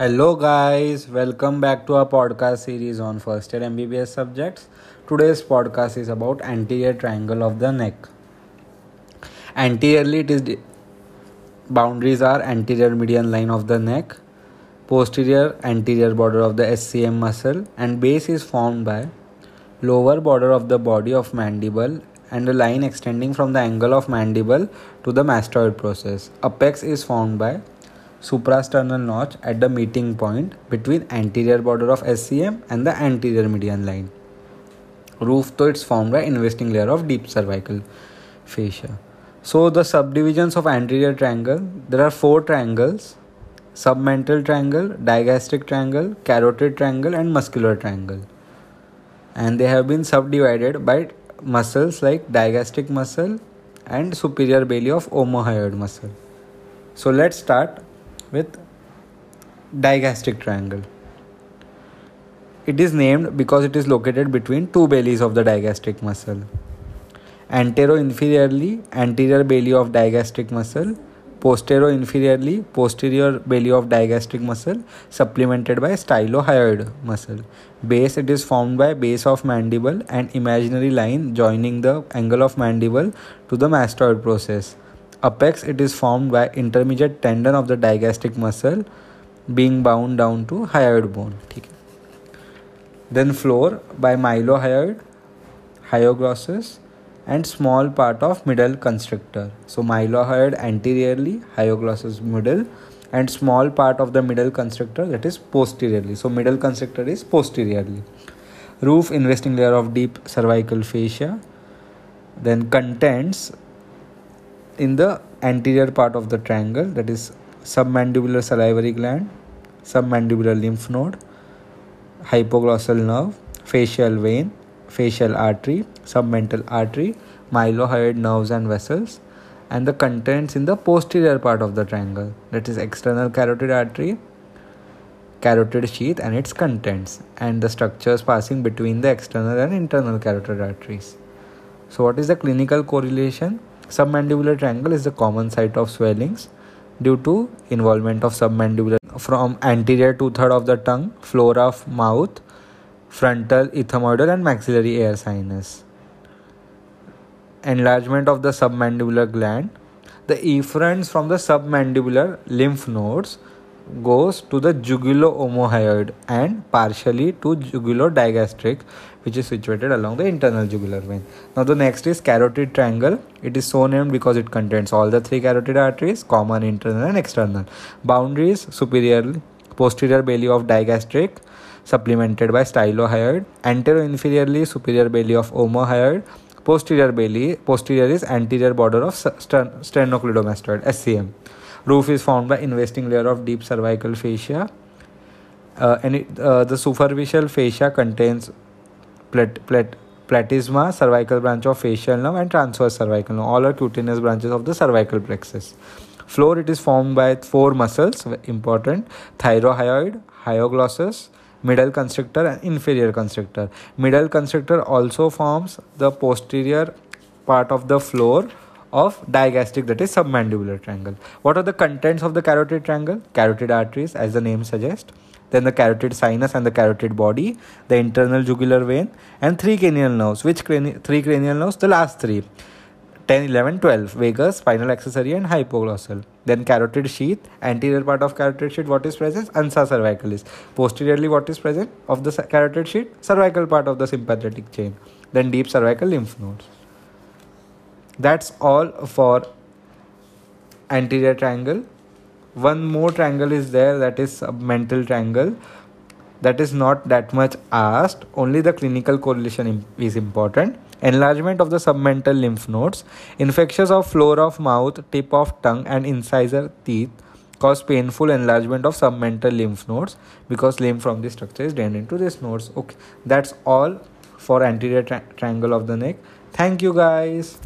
Hello, guys, welcome back to our podcast series on first year MBBS subjects. Today's podcast is about anterior triangle of the neck. Anteriorly, it is the boundaries are anterior median line of the neck, posterior anterior border of the SCM muscle, and base is formed by lower border of the body of mandible and a line extending from the angle of mandible to the mastoid process. Apex is formed by suprasternal notch at the meeting point between anterior border of SCM and the anterior median line. Roof though it's formed by investing layer of deep cervical fascia. So the subdivisions of anterior triangle, there are four triangles, submental triangle, digastric triangle, carotid triangle and muscular triangle. And they have been subdivided by muscles like digastric muscle and superior belly of omohyoid muscle. So let's start with digastric triangle. It is named because it is located between two bellies of the digastric muscle. Antero-inferiorly, anterior belly of digastric muscle. Postero-inferiorly, posterior belly of digastric muscle, supplemented by stylohyoid muscle. Base, it is formed by base of mandible and imaginary line joining the angle of mandible to the mastoid process. Apex, it is formed by intermediate tendon of the digastric muscle being bound down to hyoid bone. Then floor by mylohyoid, hyoglossus and small part of middle constrictor. So mylohyoid anteriorly, hyoglossus middle and small part of the middle constrictor that is posteriorly. So middle constrictor is posteriorly. Roof investing layer of deep cervical fascia then contents in the anterior part of the triangle that is submandibular salivary gland, submandibular lymph node, hypoglossal nerve, facial vein, facial artery, submental artery, mylohyoid nerves and vessels, and the contents in the posterior part of the triangle that is external carotid artery, carotid sheath and its contents, and the structures passing between the external and internal carotid arteries. So, what is the clinical correlation? Submandibular triangle is the common site of swellings due to involvement of submandibular from anterior two third of the tongue, floor of mouth, frontal, ethmoidal, and maxillary air sinus. Enlargement of the submandibular gland. The efferents from the submandibular lymph nodes goes to the jugulo-omohyoid and partially to jugulo-digastric which is situated along the internal jugular vein. Now the next is carotid triangle. It is so named because it contains all the three carotid arteries, common, internal and external. Boundaries superior, posterior belly of digastric supplemented by stylohyoid, antero-inferiorly superior belly of omohyoid, posterior belly, posterior is anterior border of sternocleidomastoid, SCM. Roof is formed by investing layer of deep cervical fascia. Uh, and it, uh, the superficial fascia contains plat, plat, platysma, cervical branch of facial nerve, and transverse cervical nerve. All are cutaneous branches of the cervical plexus. Floor, it is formed by four muscles, important thyrohyoid, hyoglossus, middle constrictor, and inferior constrictor. Middle constrictor also forms the posterior part of the floor of digastric that is submandibular triangle. What are the contents of the carotid triangle? Carotid arteries as the name suggests. Then the carotid sinus and the carotid body, the internal jugular vein and three cranial nerves. Which crani- three cranial nerves? The last three. 10, 11, 12. Vagus, spinal accessory and hypoglossal. Then carotid sheath, anterior part of carotid sheath, what is present? Ansa cervicalis. Posteriorly, what is present of the carotid sheath? Cervical part of the sympathetic chain. Then deep cervical lymph nodes that's all for anterior triangle. One more triangle is there that is submental triangle. That is not that much asked. Only the clinical correlation is important. Enlargement of the submental lymph nodes. Infections of floor of mouth tip of tongue and incisor teeth cause painful enlargement of submental lymph nodes because lymph from the structure is drained into these nodes. Okay that's all for anterior tri- triangle of the neck. Thank you guys